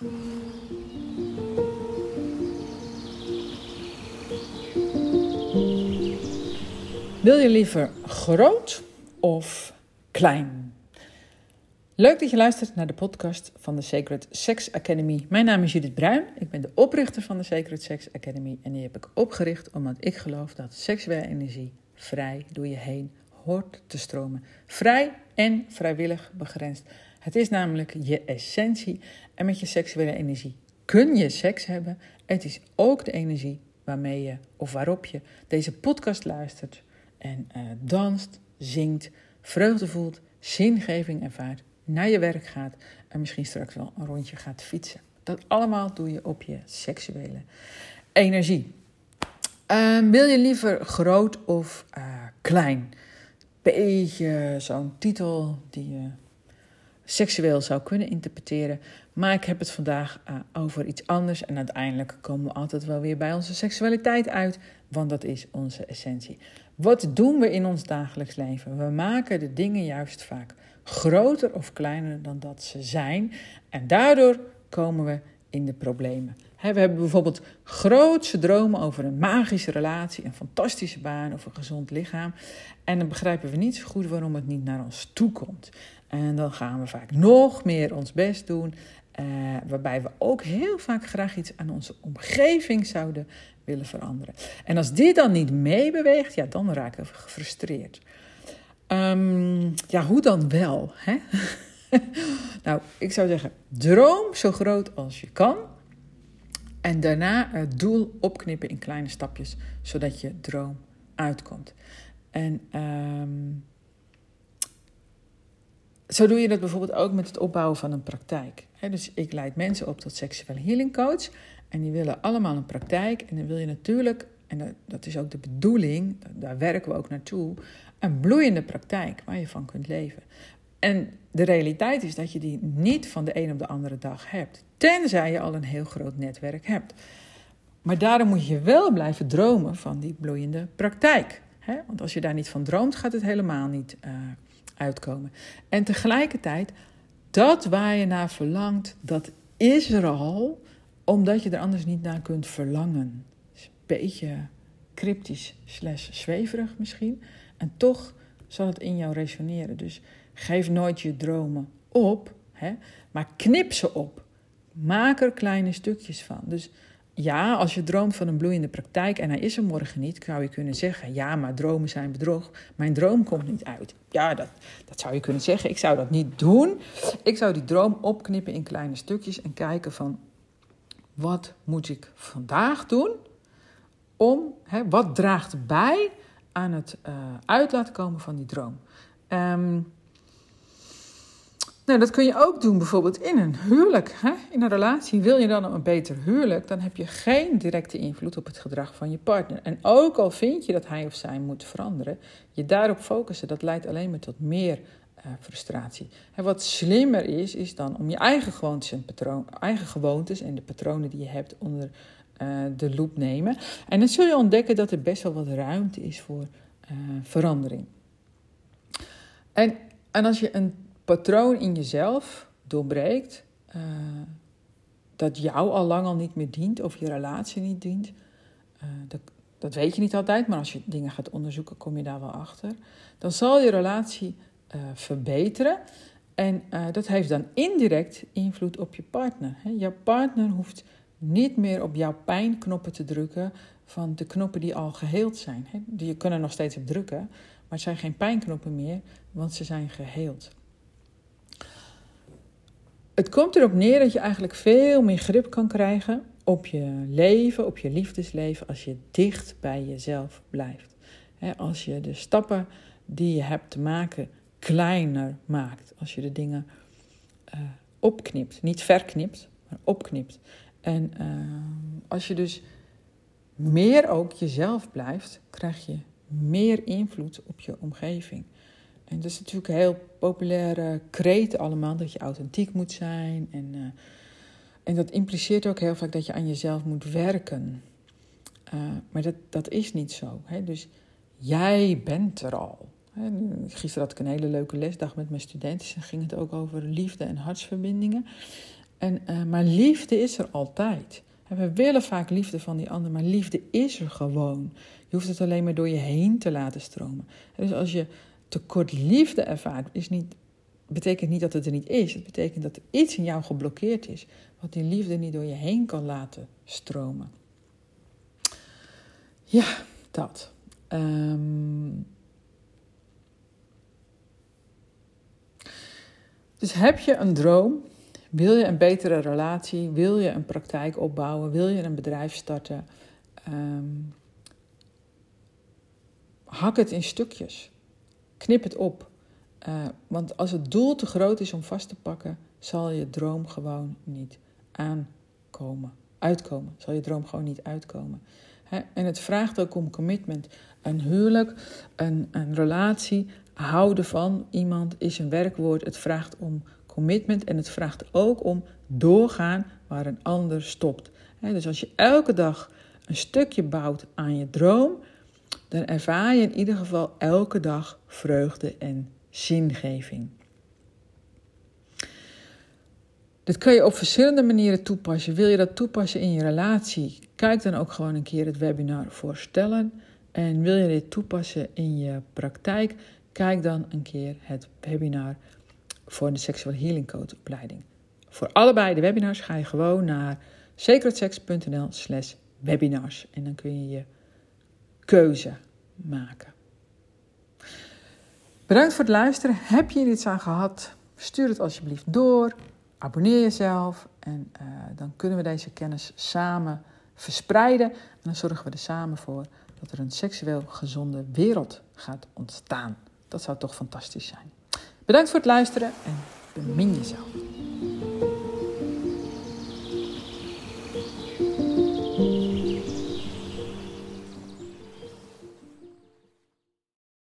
Wil je liever groot of klein? Leuk dat je luistert naar de podcast van de Sacred Sex Academy. Mijn naam is Judith Bruin. Ik ben de oprichter van de Sacred Sex Academy. En die heb ik opgericht omdat ik geloof dat seksuele energie vrij door je heen hoort te stromen. Vrij en vrijwillig begrensd. Het is namelijk je essentie. En met je seksuele energie kun je seks hebben. Het is ook de energie waarmee je of waarop je deze podcast luistert en uh, danst, zingt, vreugde voelt, zingeving ervaart, naar je werk gaat en misschien straks wel een rondje gaat fietsen. Dat allemaal doe je op je seksuele energie. Uh, wil je liever groot of uh, klein? Beetje zo'n titel die je seksueel zou kunnen interpreteren. Maar ik heb het vandaag uh, over iets anders. En uiteindelijk komen we altijd wel weer bij onze seksualiteit uit. Want dat is onze essentie. Wat doen we in ons dagelijks leven? We maken de dingen juist vaak groter of kleiner dan dat ze zijn. En daardoor komen we in de problemen. We hebben bijvoorbeeld grootse dromen over een magische relatie, een fantastische baan of een gezond lichaam. En dan begrijpen we niet zo goed waarom het niet naar ons toe komt. En dan gaan we vaak nog meer ons best doen. Uh, waarbij we ook heel vaak graag iets aan onze omgeving zouden willen veranderen. En als die dan niet meebeweegt, ja, dan raken we gefrustreerd. Um, ja, hoe dan wel? Hè? nou, ik zou zeggen, droom zo groot als je kan. En daarna het doel opknippen in kleine stapjes, zodat je droom uitkomt. En um, zo doe je dat bijvoorbeeld ook met het opbouwen van een praktijk. dus ik leid mensen op tot seksueel healing coach. En die willen allemaal een praktijk. En dan wil je natuurlijk, en dat is ook de bedoeling, daar werken we ook naartoe, een bloeiende praktijk waar je van kunt leven. En de realiteit is dat je die niet van de een op de andere dag hebt. Tenzij je al een heel groot netwerk hebt. Maar daarom moet je wel blijven dromen van die bloeiende praktijk. Want als je daar niet van droomt, gaat het helemaal niet uh, uitkomen. En tegelijkertijd, dat waar je naar verlangt, dat is er al, omdat je er anders niet naar kunt verlangen. Een beetje cryptisch slash zweverig misschien. En toch zal het in jou resoneren. Dus geef nooit je dromen op, hè, maar knip ze op. Maak er kleine stukjes van. Dus ja, als je droomt van een bloeiende praktijk en hij is er morgen niet, zou je kunnen zeggen: ja, maar dromen zijn bedrog. Mijn droom komt niet uit. Ja, dat, dat zou je kunnen zeggen. Ik zou dat niet doen. Ik zou die droom opknippen in kleine stukjes en kijken van wat moet ik vandaag doen om, hè, wat draagt bij aan het uh, uit laten komen van die droom. Um, nou, dat kun je ook doen bijvoorbeeld in een huwelijk. Hè? In een relatie wil je dan een beter huwelijk, dan heb je geen directe invloed op het gedrag van je partner. En ook al vind je dat hij of zij moet veranderen, je daarop focussen, dat leidt alleen maar tot meer uh, frustratie. En wat slimmer is, is dan om je eigen gewoontes en, eigen gewoontes en de patronen die je hebt onder uh, de loep nemen. En dan zul je ontdekken dat er best wel wat ruimte is voor uh, verandering. En, en als je een patroon in jezelf doorbreekt, uh, dat jou al lang al niet meer dient of je relatie niet dient. Uh, dat, dat, weet je niet altijd, maar als je dingen gaat onderzoeken, kom je daar wel achter. Dan zal je relatie uh, verbeteren. En dat heeft dan indirect invloed op je partner. Hè? Jouw partner hoeft niet meer op jouw pijnknoppen te drukken van de knoppen die al geheeld zijn. Hè? Die kunnen nog steeds op drukken, maar het zijn geen pijnknoppen meer, want ze zijn geheeld. Het komt erop neer dat je eigenlijk veel meer grip kan krijgen op je leven, op je liefdesleven, als je dicht bij jezelf blijft. als je de stappen die je hebt te maken kleiner maakt. Als je de dingen uh, opknipt. Niet verknipt, maar opknipt. En uh, als je dus meer ook jezelf blijft, krijg je meer invloed op je omgeving. En dat is natuurlijk een heel populaire kreet allemaal, dat je authentiek moet zijn. En, uh, en dat impliceert ook heel vaak dat je aan jezelf moet werken. Uh, maar dat, dat is niet zo. Hè? Dus jij bent er al. Hè? Gisteren had ik een hele leuke lesdag met mijn studenten. En ging het ook over liefde en hartsverbindingen. En, uh, maar liefde is er altijd. En we willen vaak liefde van die ander, maar liefde is er gewoon. Je hoeft het alleen maar door je heen te laten stromen. Dus als je tekort liefde ervaart, is niet, betekent niet dat het er niet is. Het betekent dat er iets in jou geblokkeerd is, wat die liefde niet door je heen kan laten stromen. Ja, dat. Um... Dus heb je een droom? Wil je een betere relatie? Wil je een praktijk opbouwen? Wil je een bedrijf starten? Um, hak het in stukjes. Knip het op. Uh, want als het doel te groot is om vast te pakken, zal je droom gewoon niet aankomen. Uitkomen. Zal je droom gewoon niet uitkomen. En het vraagt ook om commitment. Een huwelijk, een, een relatie, houden van iemand is een werkwoord. Het vraagt om commitment en het vraagt ook om doorgaan waar een ander stopt. Dus als je elke dag een stukje bouwt aan je droom, dan ervaar je in ieder geval elke dag vreugde en zingeving. Dit kun je op verschillende manieren toepassen. Wil je dat toepassen in je relatie? Kijk dan ook gewoon een keer het webinar voorstellen. En wil je dit toepassen in je praktijk? Kijk dan een keer het webinar voor de Sexual Healing Code opleiding. Voor allebei de webinars ga je gewoon naar secretsex.nl slash webinars. En dan kun je je keuze maken. Bedankt voor het luisteren. Heb je er iets aan gehad? Stuur het alsjeblieft door. Abonneer jezelf. En uh, dan kunnen we deze kennis samen verspreiden. En dan zorgen we er samen voor dat er een seksueel gezonde wereld gaat ontstaan. Dat zou toch fantastisch zijn. Bedankt voor het luisteren en bemin jezelf.